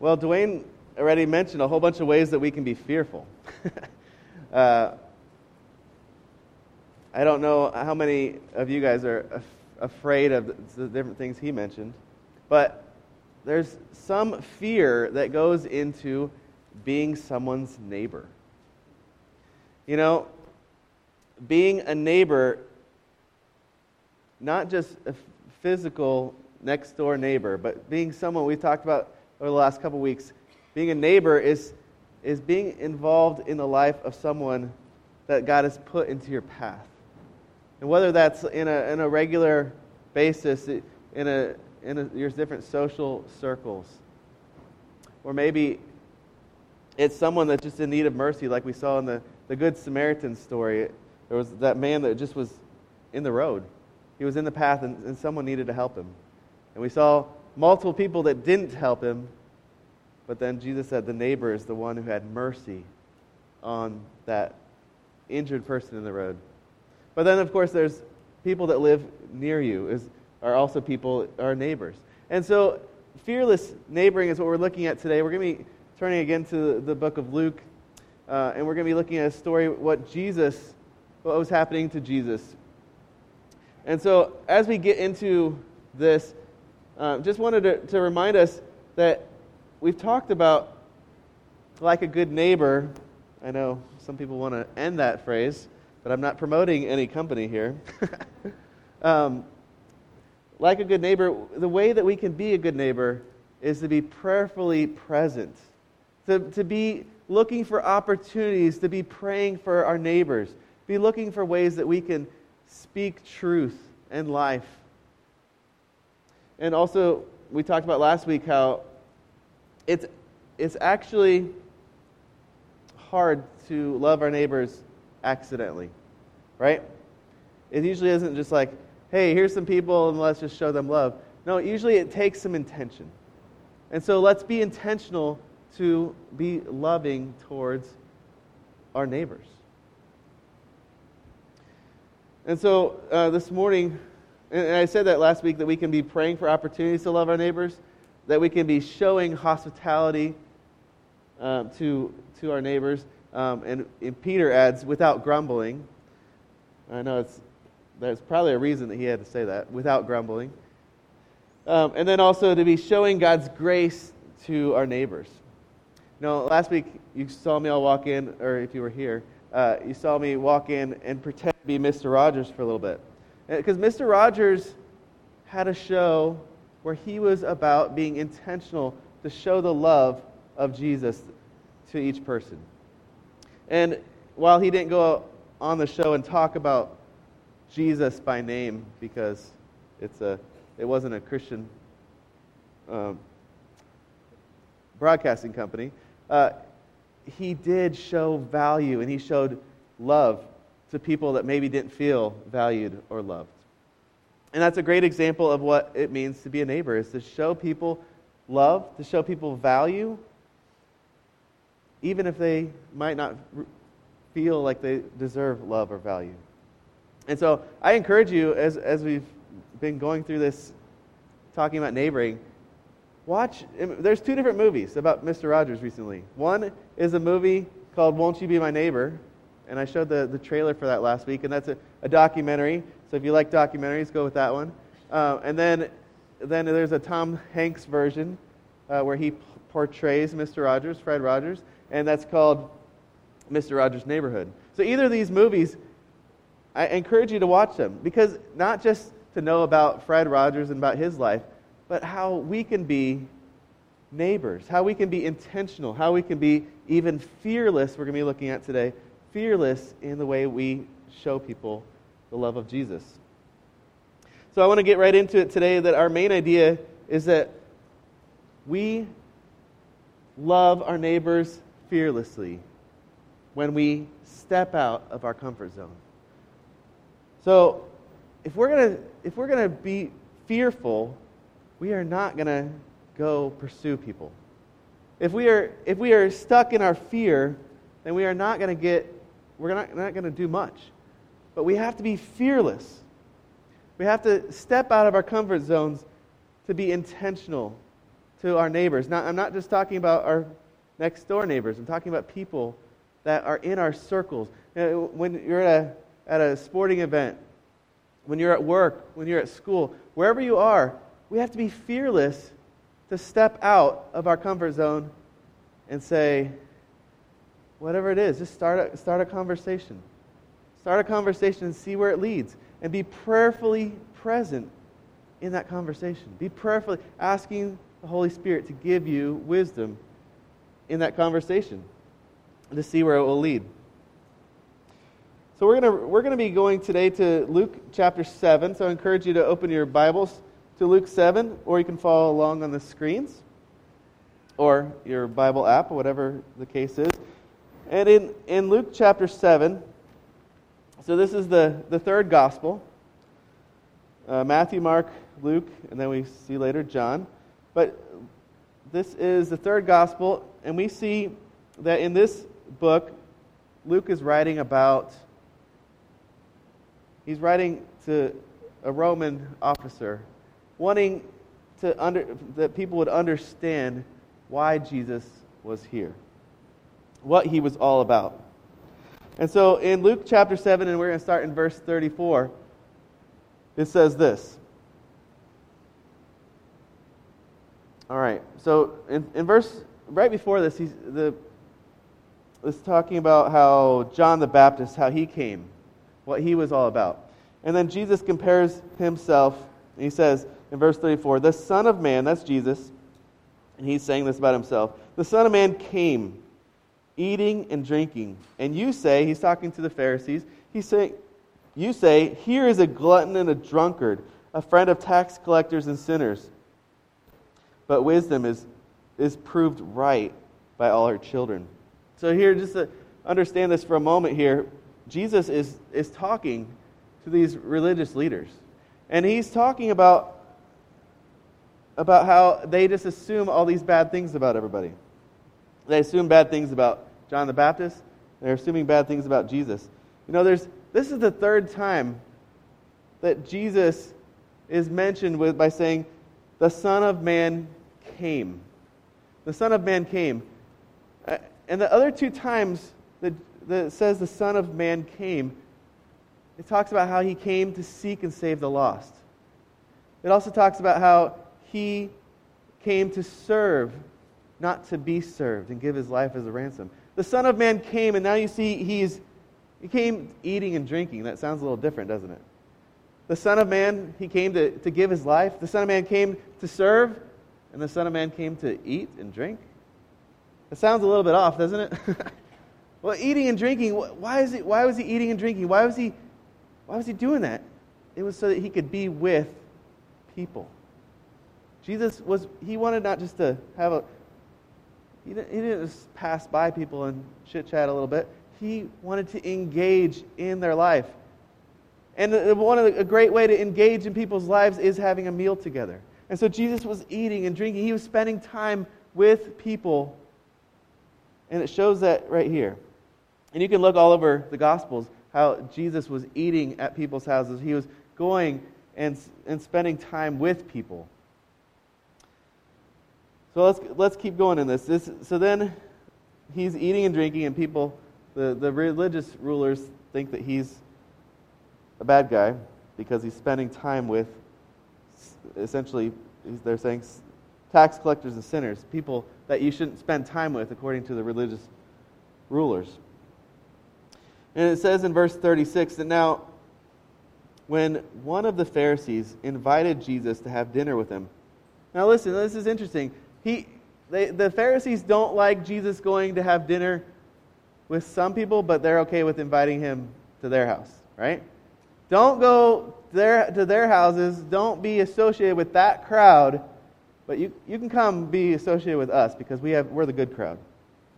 Well, Dwayne already mentioned a whole bunch of ways that we can be fearful. uh, I don't know how many of you guys are af- afraid of the different things he mentioned, but there's some fear that goes into being someone's neighbor. You know, being a neighbor, not just a physical next door neighbor, but being someone we've talked about over the last couple weeks, being a neighbor is, is being involved in the life of someone that God has put into your path. And whether that's in a, in a regular basis, in, a, in a, your different social circles, or maybe it's someone that's just in need of mercy, like we saw in the, the Good Samaritan story. There was that man that just was in the road. He was in the path, and, and someone needed to help him. And we saw multiple people that didn't help him, but then Jesus said the neighbor is the one who had mercy on that injured person in the road. But then, of course, there's people that live near you, is, are also people, our neighbors. And so, fearless neighboring is what we're looking at today. We're going to be turning again to the book of Luke, uh, and we're going to be looking at a story, what Jesus, what was happening to Jesus. And so, as we get into this, uh, just wanted to, to remind us that we've talked about like a good neighbor. I know some people want to end that phrase, but I'm not promoting any company here. um, like a good neighbor, the way that we can be a good neighbor is to be prayerfully present to, to be looking for opportunities, to be praying for our neighbors, be looking for ways that we can speak truth and life. And also, we talked about last week how it's, it's actually hard to love our neighbors accidentally, right? It usually isn't just like, hey, here's some people and let's just show them love. No, usually it takes some intention. And so let's be intentional to be loving towards our neighbors. And so uh, this morning, and I said that last week, that we can be praying for opportunities to love our neighbors, that we can be showing hospitality um, to, to our neighbors. Um, and, and Peter adds, without grumbling. I know it's, there's probably a reason that he had to say that, without grumbling. Um, and then also to be showing God's grace to our neighbors. You know, last week you saw me all walk in, or if you were here, uh, you saw me walk in and pretend to be Mr. Rogers for a little bit. Because Mr. Rogers had a show where he was about being intentional to show the love of Jesus to each person. And while he didn't go on the show and talk about Jesus by name because it's a, it wasn't a Christian um, broadcasting company, uh, he did show value and he showed love to people that maybe didn't feel valued or loved. And that's a great example of what it means to be a neighbor is to show people love, to show people value, even if they might not feel like they deserve love or value. And so I encourage you, as, as we've been going through this, talking about neighboring, Watch, there's two different movies about Mr. Rogers recently. One is a movie called Won't You Be My Neighbor? And I showed the, the trailer for that last week, and that's a, a documentary. So if you like documentaries, go with that one. Uh, and then, then there's a Tom Hanks version uh, where he portrays Mr. Rogers, Fred Rogers, and that's called Mr. Rogers' Neighborhood. So either of these movies, I encourage you to watch them because not just to know about Fred Rogers and about his life, but how we can be neighbors, how we can be intentional, how we can be even fearless, we're going to be looking at today, fearless in the way we show people the love of Jesus. So I want to get right into it today that our main idea is that we love our neighbors fearlessly when we step out of our comfort zone. So if we're going to if we're going to be fearful we are not going to go pursue people. If we are, if we are stuck in our fear, then we are not going to get, we're not, not going to do much. But we have to be fearless. We have to step out of our comfort zones to be intentional to our neighbors. Now, I'm not just talking about our next door neighbors, I'm talking about people that are in our circles. when you're at a, at a sporting event, when you're at work, when you're at school, wherever you are, we have to be fearless to step out of our comfort zone and say, whatever it is, just start a, start a conversation. Start a conversation and see where it leads. And be prayerfully present in that conversation. Be prayerfully asking the Holy Spirit to give you wisdom in that conversation to see where it will lead. So we're going we're to be going today to Luke chapter 7. So I encourage you to open your Bibles to Luke 7 or you can follow along on the screens or your Bible app, or whatever the case is. And in, in Luke chapter 7, so this is the, the third gospel uh, Matthew, Mark, Luke, and then we see later John. But this is the third gospel, and we see that in this book, Luke is writing about, he's writing to a Roman officer, wanting to under, that people would understand why Jesus was here, what he was all about. And so in Luke chapter 7, and we're going to start in verse 34, it says this. All right, so in, in verse, right before this, he's the, it's talking about how John the Baptist, how he came, what he was all about. And then Jesus compares himself, and he says in verse 34, the Son of Man, that's Jesus, and he's saying this about himself, the Son of Man came eating and drinking. And you say, he's talking to the Pharisees, he's saying, you say, here is a glutton and a drunkard, a friend of tax collectors and sinners. But wisdom is, is proved right by all her children. So, here, just to understand this for a moment here, Jesus is, is talking to these religious leaders. And he's talking about, about how they just assume all these bad things about everybody. They assume bad things about John the Baptist. They're assuming bad things about Jesus. You know, there's, this is the third time that Jesus is mentioned with, by saying, The Son of Man came. The Son of Man came. Uh, and the other two times that, that it says the Son of Man came, it talks about how he came to seek and save the lost. It also talks about how he came to serve, not to be served, and give his life as a ransom the Son of Man came, and now you see he's, he came eating and drinking. That sounds a little different, doesn't it? The Son of Man, he came to, to give his life. The Son of Man came to serve, and the Son of Man came to eat and drink. It sounds a little bit off, doesn't it? well, eating and drinking, why, is he, why was he eating and drinking? Why was, he, why was he doing that? It was so that he could be with people. Jesus was, he wanted not just to have a, he didn't, he didn't just pass by people and chit chat a little bit. He wanted to engage in their life. And one of the, a great way to engage in people's lives is having a meal together. And so Jesus was eating and drinking. He was spending time with people. And it shows that right here. And you can look all over the Gospels how Jesus was eating at people's houses. He was going and, and spending time with people. So let's, let's keep going in this. this. So then he's eating and drinking, and people, the, the religious rulers, think that he's a bad guy because he's spending time with, essentially, they're saying tax collectors and sinners, people that you shouldn't spend time with according to the religious rulers. And it says in verse 36 that now, when one of the Pharisees invited Jesus to have dinner with him, now listen, this is interesting. He, they, the Pharisees don't like Jesus going to have dinner with some people, but they're okay with inviting him to their house, right? Don't go their, to their houses. Don't be associated with that crowd, but you, you can come be associated with us because we have, we're the good crowd,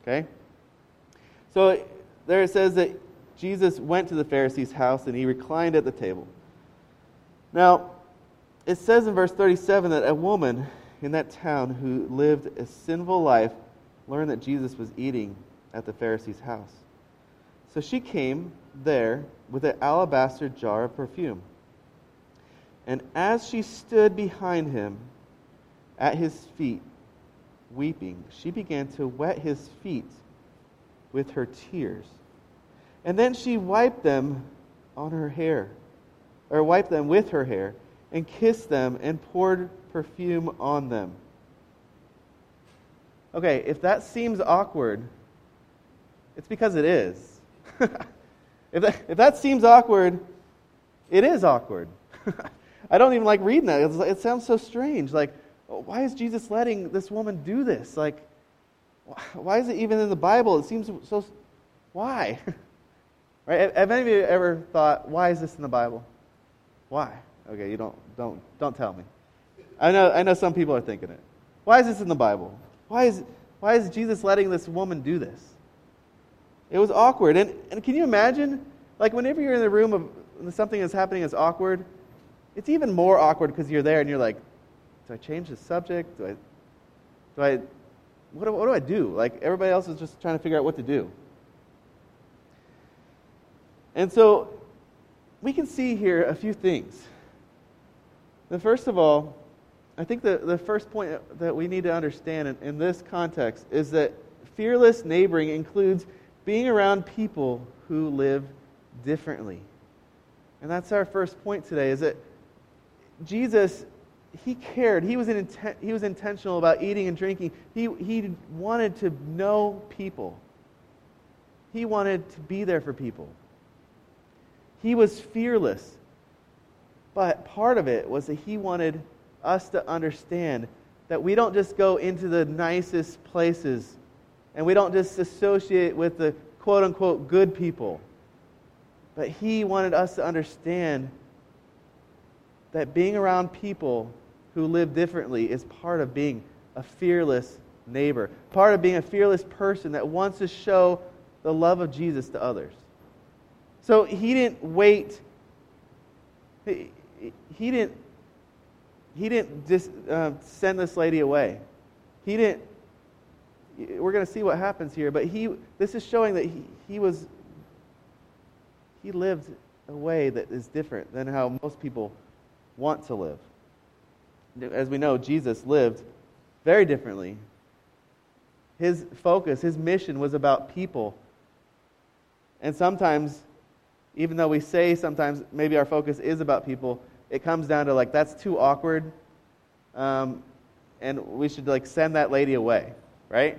okay? So there it says that Jesus went to the Pharisee's house and he reclined at the table. Now, it says in verse 37 that a woman in that town who lived a sinful life learned that Jesus was eating at the Pharisee's house. So she came there with an alabaster jar of perfume. And as she stood behind him at his feet, weeping, she began to wet his feet with her tears. And then she wiped them on her hair, or wiped them with her hair, and kissed them and poured perfume on them. Okay, if that seems awkward, it's because it is. if, that, if that seems awkward, it is awkward. I don't even like reading that. It sounds so strange. Like, why is Jesus letting this woman do this? Like, why is it even in the Bible? It seems so. Why? right? Have any of you ever thought, why is this in the Bible? Why? Okay, you don't don't don't tell me. I know I know some people are thinking it. Why is this in the Bible? Why is why is Jesus letting this woman do this? It was awkward. And, and can you imagine? Like whenever you're in the room of something that's happening is awkward, it's even more awkward because you're there and you're like, do I change the subject? Do I, do I, what do, what do I do? Like everybody else is just trying to figure out what to do. And so we can see here a few things. First of all, I think the, the first point that we need to understand in, in this context is that fearless neighboring includes being around people who live differently. And that's our first point today is that Jesus he cared. He was, inten- he was intentional about eating and drinking. He, he wanted to know people. He wanted to be there for people. He was fearless. But part of it was that he wanted us to understand that we don't just go into the nicest places and we don't just associate with the quote unquote good people. But he wanted us to understand that being around people who live differently is part of being a fearless neighbor, part of being a fearless person that wants to show the love of Jesus to others. So he didn't wait. He didn't. He didn't just uh, send this lady away. He didn't. We're going to see what happens here, but he. This is showing that he, he was. He lived a way that is different than how most people want to live as we know, Jesus lived very differently. His focus, his mission was about people. And sometimes, even though we say sometimes maybe our focus is about people, it comes down to like, that's too awkward. Um, and we should like send that lady away, right?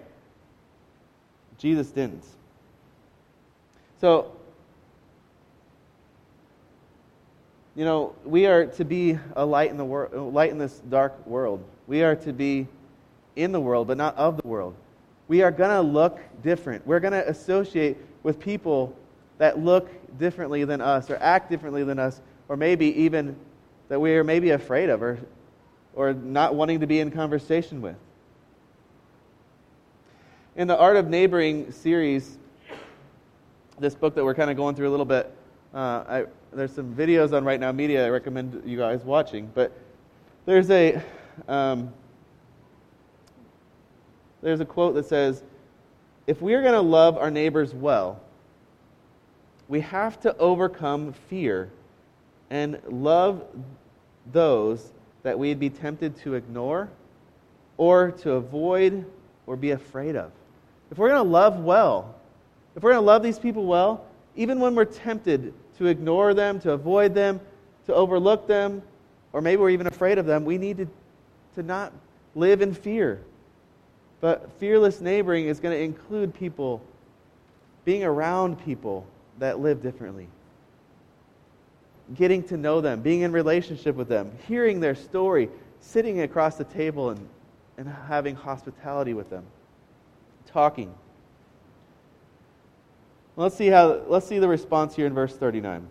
Jesus didn't. So you know, we are to be a light in the world, light in this dark world. We are to be in the world, but not of the world. We are going to look different. We're going to associate with people that look differently than us, or act differently than us, or maybe even that we are maybe afraid of, or, or not wanting to be in conversation with. In the Art of Neighboring series, this book that we're kind of going through a little bit, uh, I there's some videos on Right Now Media I recommend you guys watching. But there's a um, there's a quote that says, "If we are going to love our neighbors well, we have to overcome fear and love those that we'd be tempted to ignore or to avoid or be afraid of. If we're going to love well, if we're going to love these people well, even when we're tempted to ignore them, to avoid them, to overlook them, or maybe we're even afraid of them, we need to, to not live in fear. But fearless neighboring is going to include people being around people that live differently. Getting to know them, being in relationship with them, hearing their story, sitting across the table and, and having hospitality with them, talking. Let's see how let's see the response here in verse 39.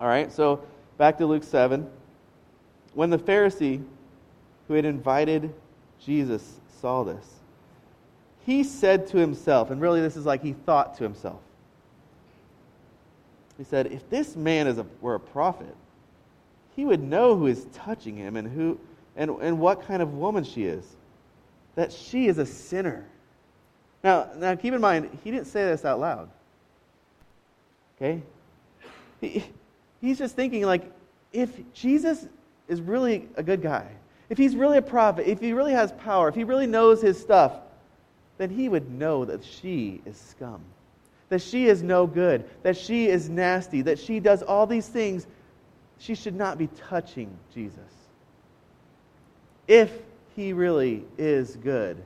All right, so back to Luke 7. When the Pharisee who had invited Jesus saw this, he said to himself, and really this is like he thought to himself. He said, If this man is a, were a prophet, he would know who is touching him and, who, and, and what kind of woman she is, that she is a sinner. Now, now keep in mind, he didn't say this out loud. Okay? He, he's just thinking, like, if Jesus is really a good guy, if he's really a prophet, if he really has power, if he really knows his stuff, then he would know that she is scum, that she is no good, that she is nasty, that she does all these things. She should not be touching Jesus. If he really is good,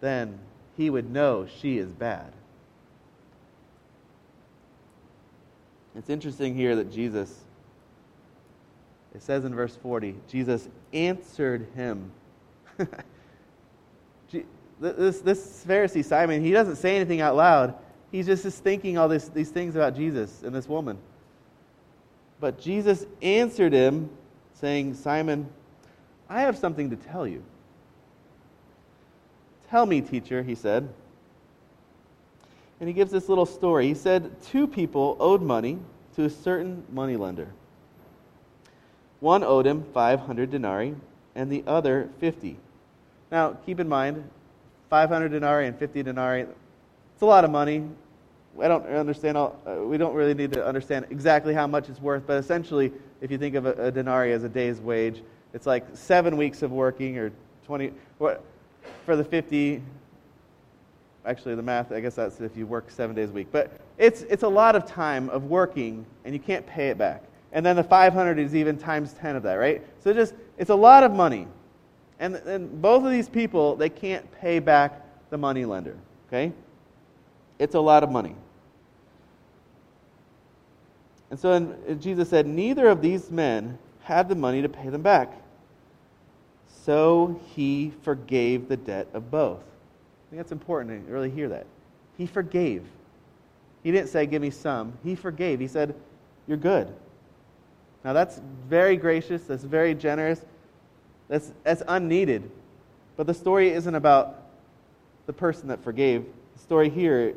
then he would know she is bad. It's interesting here that Jesus, it says in verse 40, Jesus answered him. this, this Pharisee, Simon, he doesn't say anything out loud. He's just, thinking all this, these things about Jesus and this woman. But Jesus answered him, saying, Simon, I have something to tell you. Tell me, teacher, he said. And he gives this little story. He said, Two people owed money to a certain moneylender. One owed him 500 denarii, and the other 50. Now, keep in mind, 500 denarii and 50 denarii, it's a lot of money. I don't understand all, uh, we don't really need to understand exactly how much it's worth, but essentially, if you think of a, a denarii as a day's wage, it's like seven weeks of working or 20, what, for the 50, actually the math, I guess that's if you work seven days a week, but it's, it's a lot of time of working and you can't pay it back. And then the 500 is even times 10 of that, right? So just, it's a lot of money. And, and both of these people, they can't pay back the money lender, okay? It's a lot of money. And so in, uh, Jesus said, Neither of these men had the money to pay them back. So he forgave the debt of both. I think that's important to really hear that. He forgave. He didn't say, Give me some. He forgave. He said, You're good. Now that's very gracious, that's very generous, that's, that's unneeded. But the story isn't about the person that forgave. The story here,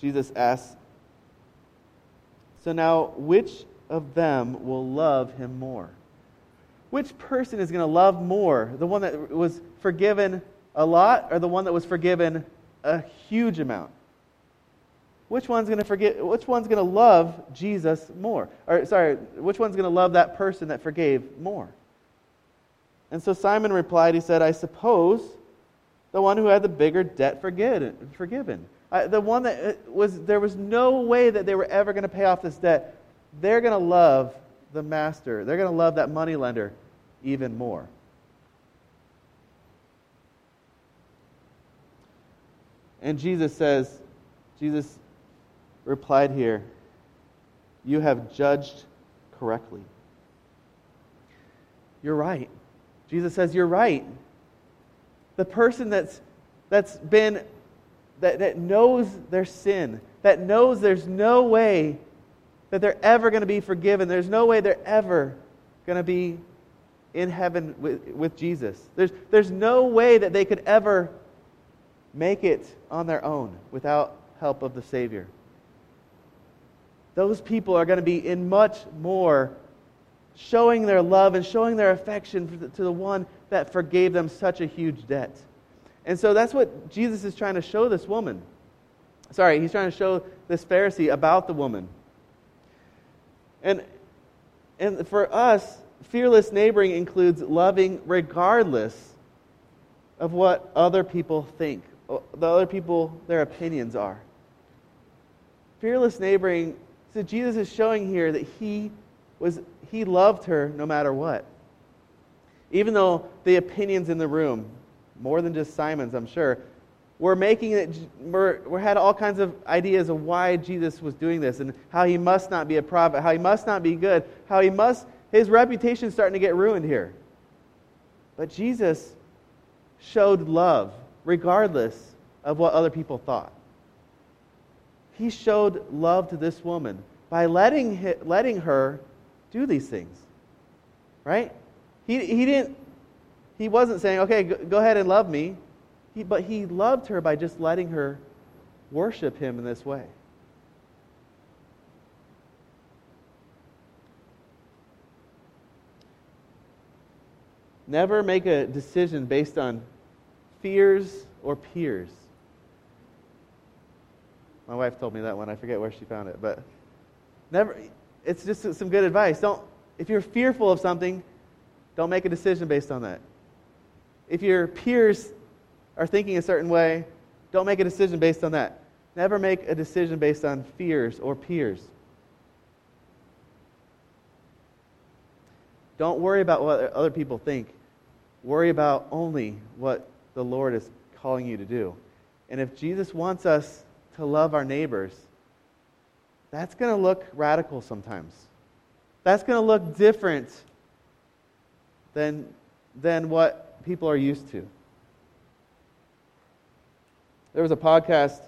Jesus asks, So now, which of them will love him more? Which person is going to love more? The one that was forgiven a lot or the one that was forgiven a huge amount? Which one's going to forget which one's going to love Jesus more? Or sorry, which one's going to love that person that forgave more? And so Simon replied, he said, I suppose the one who had the bigger debt forgiven. Uh, the one that uh, was, there was no way that they were ever going to pay off this debt. They're going to love the master. They're going to love that money lender even more. And Jesus says, Jesus replied here, You have judged correctly. You're right. Jesus says, You're right. The person that's, that's been, that, that knows their sin, that knows there's no way that they're ever going to be forgiven, there's no way they're ever going to be in heaven with, with Jesus. There's, there's no way that they could ever make it on their own without help of the Savior. Those people are going to be in much more showing their love and showing their affection to the one that forgave them such a huge debt. And so that's what Jesus is trying to show this woman. Sorry, he's trying to show this Pharisee about the woman. And, and for us, fearless neighboring includes loving regardless of what other people think, the other people, their opinions are. Fearless neighboring, so Jesus is showing here that he was he loved her no matter what. Even though the opinions in the room, more than just Simon's, I'm sure, were making it, were, had all kinds of ideas of why Jesus was doing this and how he must not be a prophet, how he must not be good, how he must, his reputation starting to get ruined here. But Jesus showed love regardless of what other people thought. He showed love to this woman by letting, letting her do these things. Right? He, he didn't, he wasn't saying, okay, go, ahead and love me. He, but he loved her by just letting her worship him in this way. Never make a decision based on fears or peers. My wife told me that one. I forget where she found it, but never it's just some good advice. Don't, if you're fearful of something, don't make a decision based on that. If your peers are thinking a certain way, don't make a decision based on that. Never make a decision based on fears or peers. Don't worry about what other people think. Worry about only what the Lord is calling you to do. And if Jesus wants us to love our neighbors, that's going to look radical sometimes. That's going to look different than, than what people are used to. There was a podcast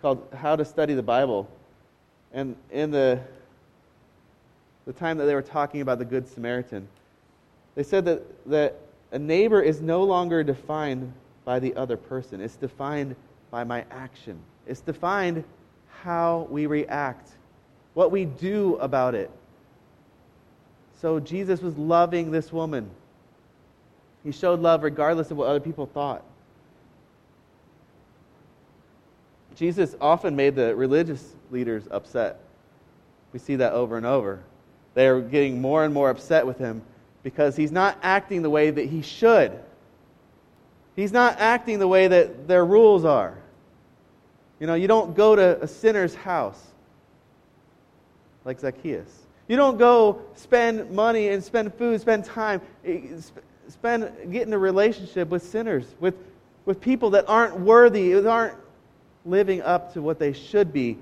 called How to Study the Bible. And in the, the time that they were talking about the Good Samaritan, they said that, that a neighbor is no longer defined by the other person, it's defined by my action. It's defined how we react, what we do about it. So Jesus was loving this woman. He showed love regardless of what other people thought. Jesus often made the religious leaders upset. We see that over and over. They are getting more and more upset with him because he's not acting the way that he should. He's not acting the way that their rules are. You know, you don't go to a sinner's house like Zacchaeus. You don't go spend money and spend food, spend time, eh, spend get in a relationship with sinners, with, with people that aren't worthy, that aren't living up to what they should be.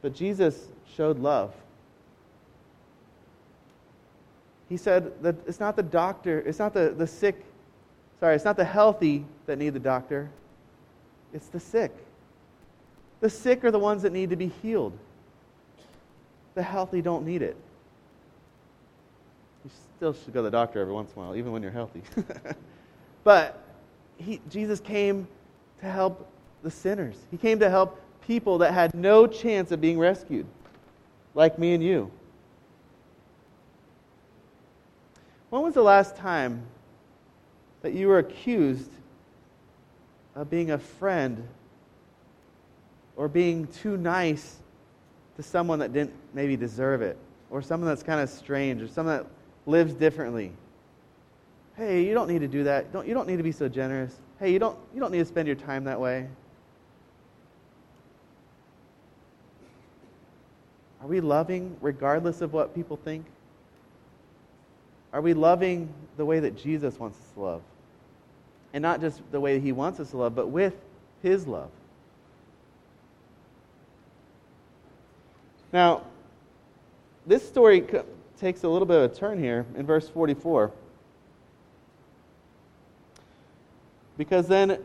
But Jesus showed love. He said that it's not the doctor, it's not the, the sick, sorry, it's not the healthy that need the doctor, it's the sick. The sick are the ones that need to be healed. The healthy don't need it You still should go to the doctor every once in a while, even when you're healthy. but he, Jesus came to help the sinners. He came to help people that had no chance of being rescued, like me and you. When was the last time that you were accused of being a friend or being too nice to someone that didn't maybe deserve it, or someone that's kind of strange, or someone that lives differently. Hey, you don't need to do that. Don't, you don't need to be so generous. Hey, you don't, you don't need to spend your time that way. Are we loving regardless of what people think? Are we loving the way that Jesus wants us to love? And not just the way that he wants us to love, but with his love. Now, this story takes a little bit of a turn here in verse 44. Because then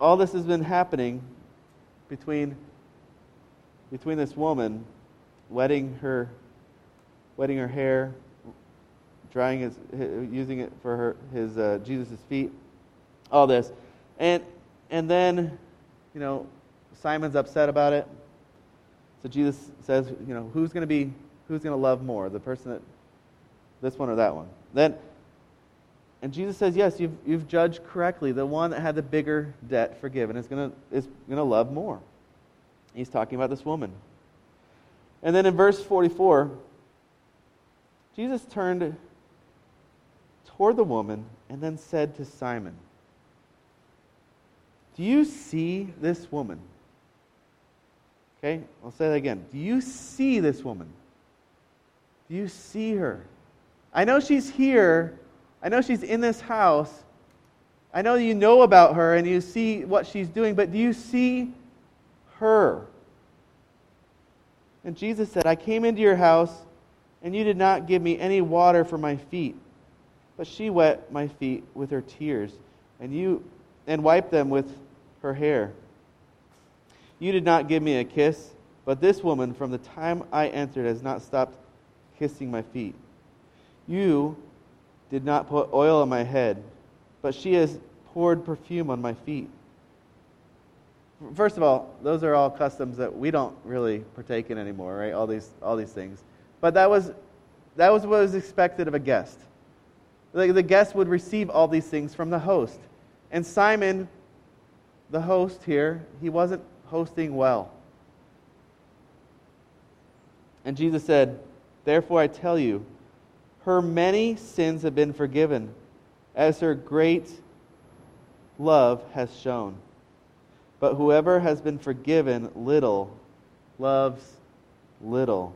all this has been happening between, between this woman wetting her, wetting her hair, drying his, using it for her, his uh, Jesus' feet, all this. And, and then, you know, Simon's upset about it. So Jesus says, you know, who's going to be who's going to love more, the person that, this one or that one? Then, and Jesus says, yes, you've, you've judged correctly. The one that had the bigger debt forgiven is going to, is going to love more. He's talking about this woman. And then in verse 44, Jesus turned toward the woman and then said to Simon, Do you see this woman? Okay, I'll say that again. Do you see this woman? Do you see her? I know she's here. I know she's in this house. I know you know about her and you see what she's doing, but do you see her? And Jesus said, I came into your house, and you did not give me any water for my feet, but she wet my feet with her tears, and you and wiped them with her hair. You did not give me a kiss, but this woman from the time I entered has not stopped kissing my feet. You did not put oil on my head, but she has poured perfume on my feet. First of all, those are all customs that we don't really partake in anymore, right? All these, all these things. But that was, that was what was expected of a guest. The, the guest would receive all these things from the host. And Simon, the host here, he wasn't hosting well. And Jesus said, Therefore I tell you, her many sins have been forgiven, as her great love has shown. But whoever has been forgiven little loves little.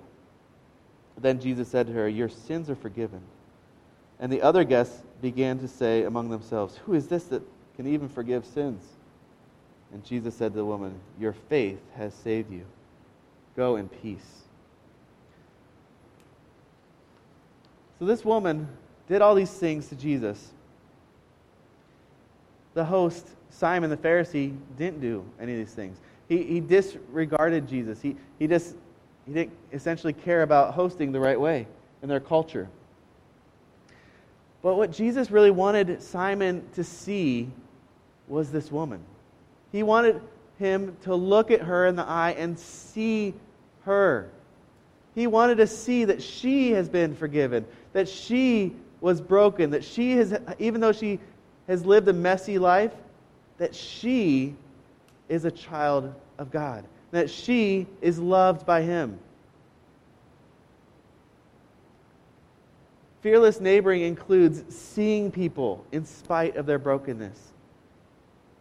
Then Jesus said to her, Your sins are forgiven. And the other guests began to say among themselves, Who is this that can even forgive sins? And Jesus said to the woman, Your faith has saved you. Go in peace. So this woman did all these things to Jesus. The host, Simon the Pharisee, didn't do any of these things. He, he disregarded Jesus. He, he just he didn't essentially care about hosting the right way in their culture. But what Jesus really wanted Simon to see was this woman. He wanted him to look at her in the eye and see her. He wanted to see that she has been forgiven, that she was broken, that she has, even though she has lived a messy life, that she is a child of God that she is loved by him. Fearless neighboring includes seeing people in spite of their brokenness.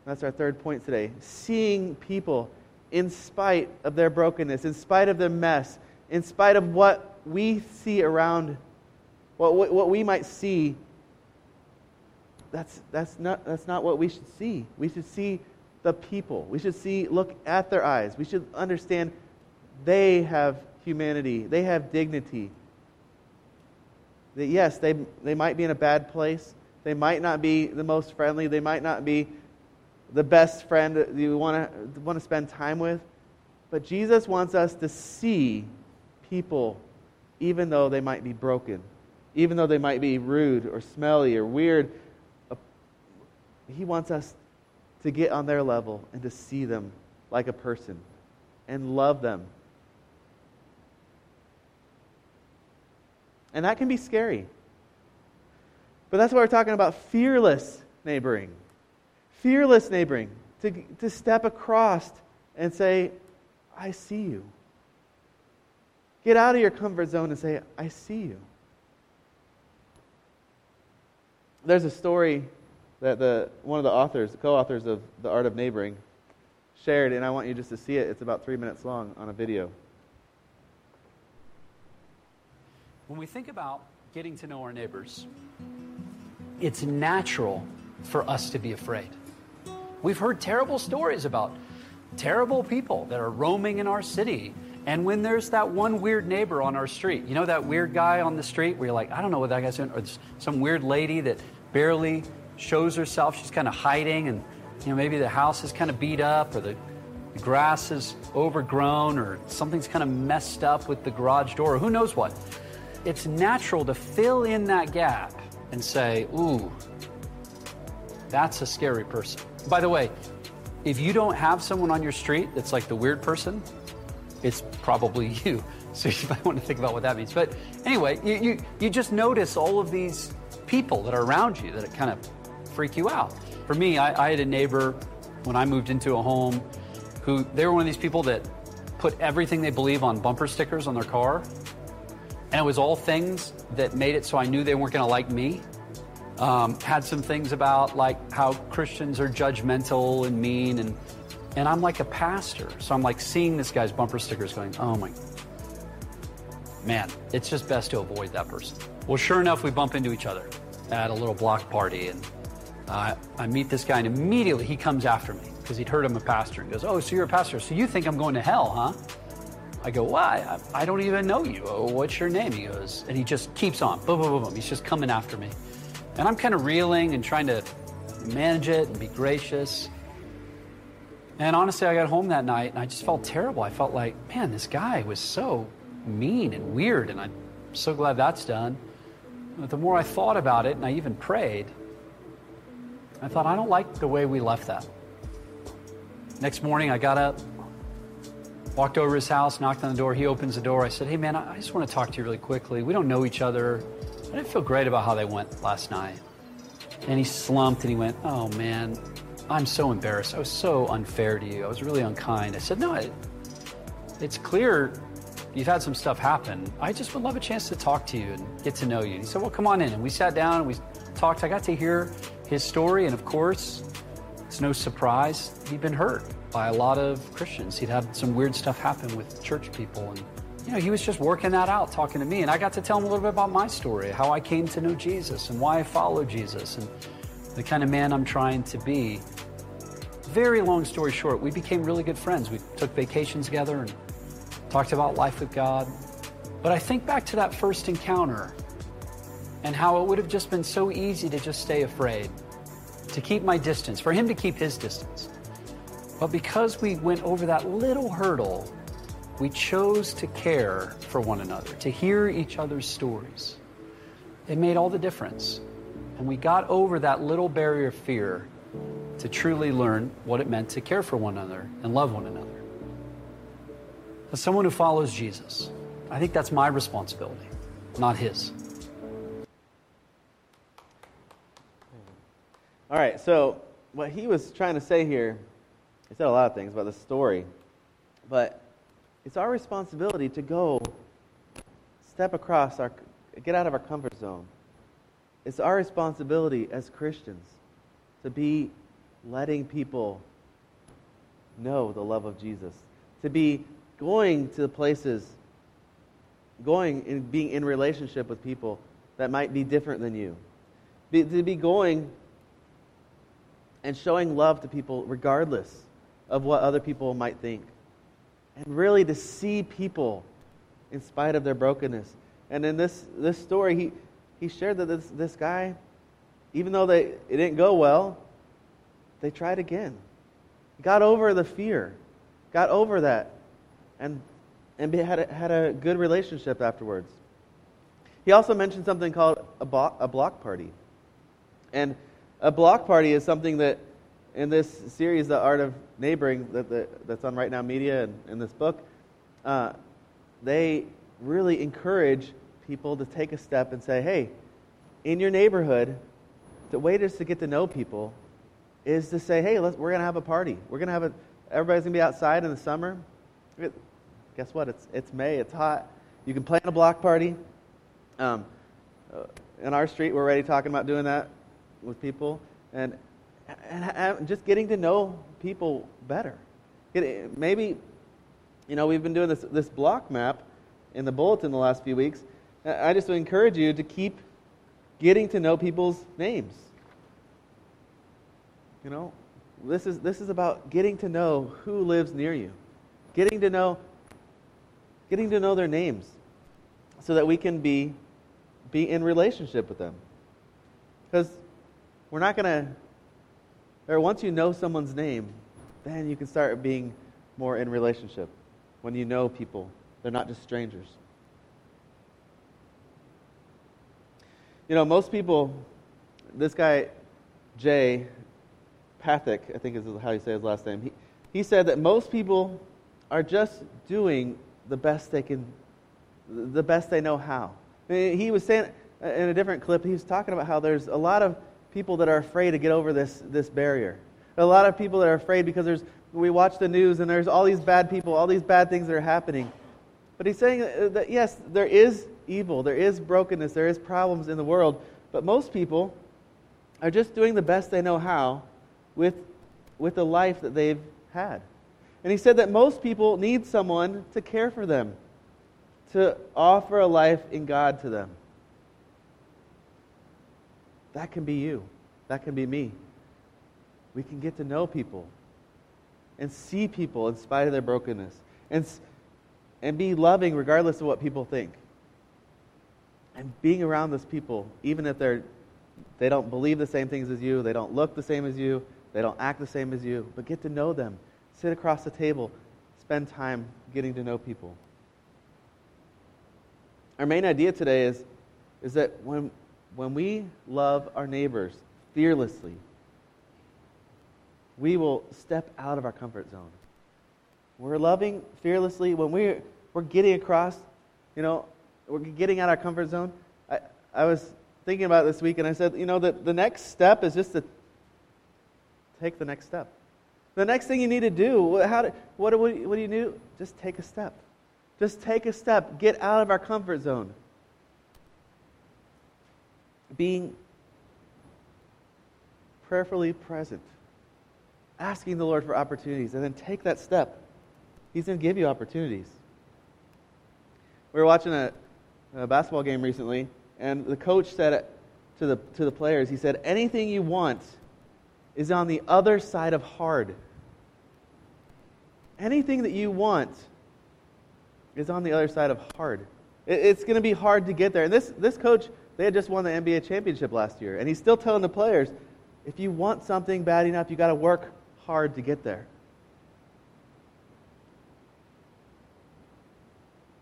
That's our third point today. Seeing people in spite of their brokenness, in spite of their mess, in spite of what we see around, what, what we might see. That's, that's, not, that's not what we should see. We should see the people. We should see, look at their eyes. We should understand they have humanity, they have dignity. That yes, they, they might be in a bad place. They might not be the most friendly. They might not be the best friend that you want to, want to spend time with. But Jesus wants us to see people even though they might be broken, even though they might be rude or smelly or weird. He wants us to get on their level and to see them like a person and love them. And that can be scary. But that's why we're talking about fearless neighboring. Fearless neighboring. To, to step across and say, I see you. Get out of your comfort zone and say, I see you. There's a story that the, one of the authors, the co-authors of The Art of Neighboring, shared, and I want you just to see it. It's about three minutes long on a video. When we think about getting to know our neighbors, it's natural for us to be afraid. We've heard terrible stories about terrible people that are roaming in our city. And when there's that one weird neighbor on our street, you know that weird guy on the street where you're like, I don't know what that guy's doing, or some weird lady that barely shows herself. She's kind of hiding, and you know maybe the house is kind of beat up, or the, the grass is overgrown, or something's kind of messed up with the garage door, or who knows what. It's natural to fill in that gap and say, "Ooh, that's a scary person." By the way, if you don't have someone on your street that's like the weird person, it's probably you. So you might want to think about what that means. But anyway, you, you, you just notice all of these people that are around you that kind of freak you out. For me, I, I had a neighbor when I moved into a home who they were one of these people that put everything they believe on bumper stickers on their car. And it was all things that made it so I knew they weren't going to like me. Um, had some things about like how Christians are judgmental and mean and and I'm like a pastor. So I'm like seeing this guy's bumper stickers going, oh my man, it's just best to avoid that person. Well, sure enough, we bump into each other at a little block party and uh, I meet this guy, and immediately he comes after me because he'd heard I'm a pastor and goes, Oh, so you're a pastor. So you think I'm going to hell, huh? I go, Why? I, I don't even know you. Oh, what's your name? He goes, and he just keeps on. Boom, boom, boom, boom. He's just coming after me. And I'm kind of reeling and trying to manage it and be gracious. And honestly, I got home that night and I just felt terrible. I felt like, man, this guy was so mean and weird, and I'm so glad that's done. But the more I thought about it and I even prayed, I thought, I don't like the way we left that. Next morning, I got up, walked over his house, knocked on the door. He opens the door. I said, Hey, man, I just want to talk to you really quickly. We don't know each other. I didn't feel great about how they went last night. And he slumped and he went, Oh, man, I'm so embarrassed. I was so unfair to you. I was really unkind. I said, No, it, it's clear you've had some stuff happen. I just would love a chance to talk to you and get to know you. And he said, Well, come on in. And we sat down and we talked. I got to hear his story. And of course, it's no surprise he'd been hurt by a lot of Christians. He'd had some weird stuff happen with church people. And, you know, he was just working that out, talking to me. And I got to tell him a little bit about my story, how I came to know Jesus and why I follow Jesus and the kind of man I'm trying to be. Very long story short, we became really good friends. We took vacations together and talked about life with God. But I think back to that first encounter and how it would have just been so easy to just stay afraid, to keep my distance, for him to keep his distance. But because we went over that little hurdle, we chose to care for one another, to hear each other's stories. It made all the difference. And we got over that little barrier of fear to truly learn what it meant to care for one another and love one another. As someone who follows Jesus, I think that's my responsibility, not his. All right, so what he was trying to say here, he said a lot of things about the story, but it's our responsibility to go step across our, get out of our comfort zone. It's our responsibility as Christians to be letting people know the love of Jesus, to be going to places, going and being in relationship with people that might be different than you, be, to be going and showing love to people regardless of what other people might think, and really to see people in spite of their brokenness. And in this, this story, he, he shared that this, this guy, even though they, it didn't go well, they tried again. Got over the fear, got over that, and, and had, a, had a good relationship afterwards. He also mentioned something called a, bo- a block party. And a block party is something that in this series, The Art of Neighboring, that, that that's on Right Now Media and in this book, uh, they really encourage people to take a step and say, hey, in your neighborhood, the way just to get to know people is to say, hey, we're going to have a party. We're going to have a, everybody's going to be outside in the summer. Guess what? It's, it's May, it's hot. You can plan a block party. Um, uh, in our street, we're already talking about doing that with people. And, and, just getting to know people better. Maybe, you know, we've been doing this, this block map in the bulletin the last few weeks. I just encourage you to keep getting to know people's names. You know, this is, this is about getting to know who lives near you, getting to know, getting to know their names so that we can be, be in relationship with them. Because we're not going to, or once you know someone's name, then you can start being more in relationship. When you know people, they're not just strangers. You know, most people, this guy, Jay, Pathak, I think is how you say his last name, he, he said that most people are just doing the best they can, the best they know how. He was saying uh, in a different clip, he was talking about how there's a lot of people that are afraid to get over this, this barrier. A lot of people that are afraid because there's, we watch the news and there's all these bad people, all these bad things that are happening. But he's saying that, yes, there is evil, there is brokenness, there is problems in the world, but most people are just doing the best they know how with, with the life that they've had. And he said that most people need someone to care for them, to offer a life in God to them. That can be you. That can be me. We can get to know people and see people in spite of their brokenness and, and be loving regardless of what people think. And being around those people, even if they're, they don't believe the same things as you, they don't look the same as you, they don't act the same as you, but get to know them. Sit across the table. Spend time getting to know people. Our main idea today is, is that when, when we love our neighbors fearlessly, we will step out of our comfort zone. We're loving fearlessly when we're, we're getting across, you know, we're getting out of our comfort zone. I, I was thinking about this week and I said, you know, that the next step is just to take the next step. The next thing you need to do, how do, what, do, what do you do? Just take a step. Just take a step, get out of our comfort zone. Being prayerfully present, asking the Lord for opportunities, and then take that step. He's going to give you opportunities. We were watching a, a basketball game recently, and the coach said to the, to the players, he said, anything you want is on the other side of hard. Anything that you want is on the other side of hard. It, it's going to be hard to get there. And this, this coach, they had just won the NBA championship last year, and he's still telling the players, if you want something bad enough, you got to work hard to get there.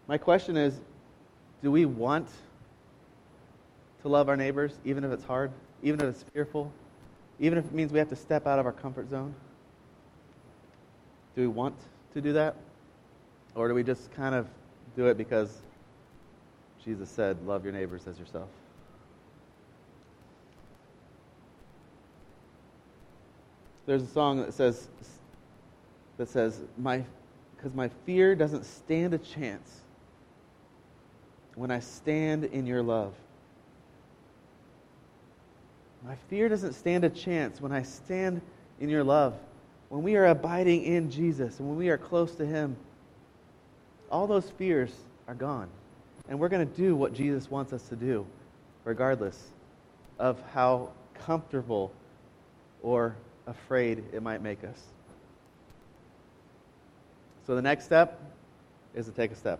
My question is do we want to love our neighbors, even if it's hard, even if it's fearful, even if it means we have to step out of our comfort zone? Do we want to do that? Or do we just kind of do it because Jesus said, Love your neighbors as yourself? There's a song that says, that says, my, because my fear doesn't stand a chance when I stand in your love. My fear doesn't stand a chance when I stand in your love. When we are abiding in Jesus and when we are close to Him, all those fears are gone. And we're going to do what Jesus wants us to do, regardless of how comfortable or afraid it might make us. So the next step is to take a step.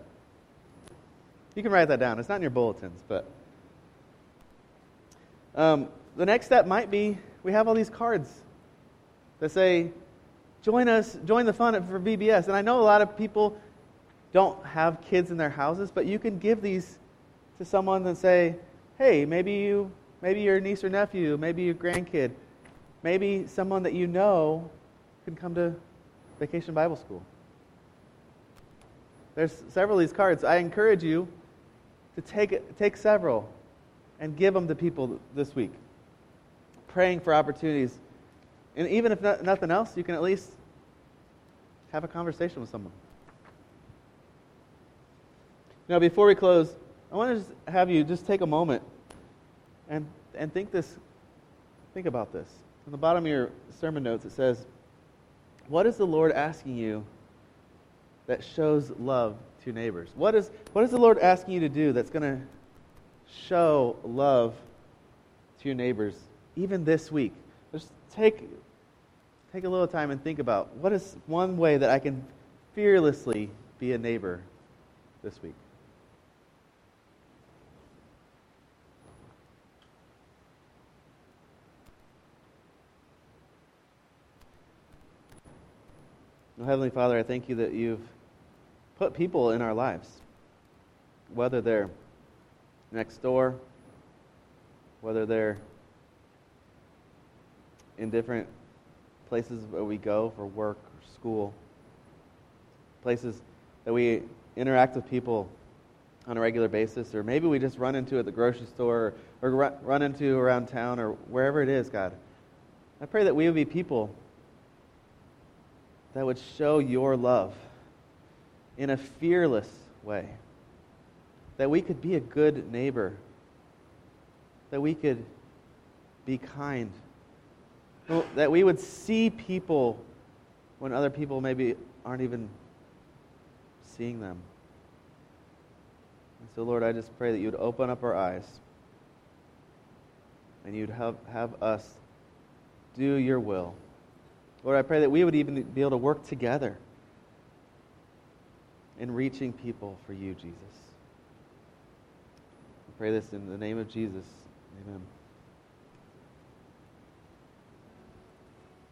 You can write that down. It's not in your bulletins, but um, the next step might be we have all these cards that say, join us, join the fun for VBS. And I know a lot of people don't have kids in their houses, but you can give these to someone and say, hey, maybe you, maybe your niece or nephew, maybe your grandkid, maybe someone that you know can come to Vacation Bible School. There's several of these cards. I encourage you to take, take several and give them to people this week praying for opportunities. And even if not, nothing else, you can at least have a conversation with someone. Now, before we close, I want to just have you just take a moment and, and think this, think about this. On the bottom of your sermon notes, it says, What is the Lord asking you that shows love to neighbors? What is, what is the Lord asking you to do that's going to show love to your neighbors even this week, just take, take a little time and think about what is one way that I can fearlessly be a neighbor this week. Heavenly Father, I thank you that you've put people in our lives, whether they're next door, whether they're in different places where we go for work or school, places that we interact with people on a regular basis, or maybe we just run into at the grocery store or, or run into around town or wherever it is, God. I pray that we would be people that would show your love in a fearless way. That we could be a good neighbor. That we could be kind that we would see people when other people maybe aren't even seeing them. And so, Lord, I just pray that you would open up our eyes and you'd have, have us do your will. Lord, I pray that we would even be able to work together in reaching people for you, Jesus. I pray this in the name of Jesus. Amen.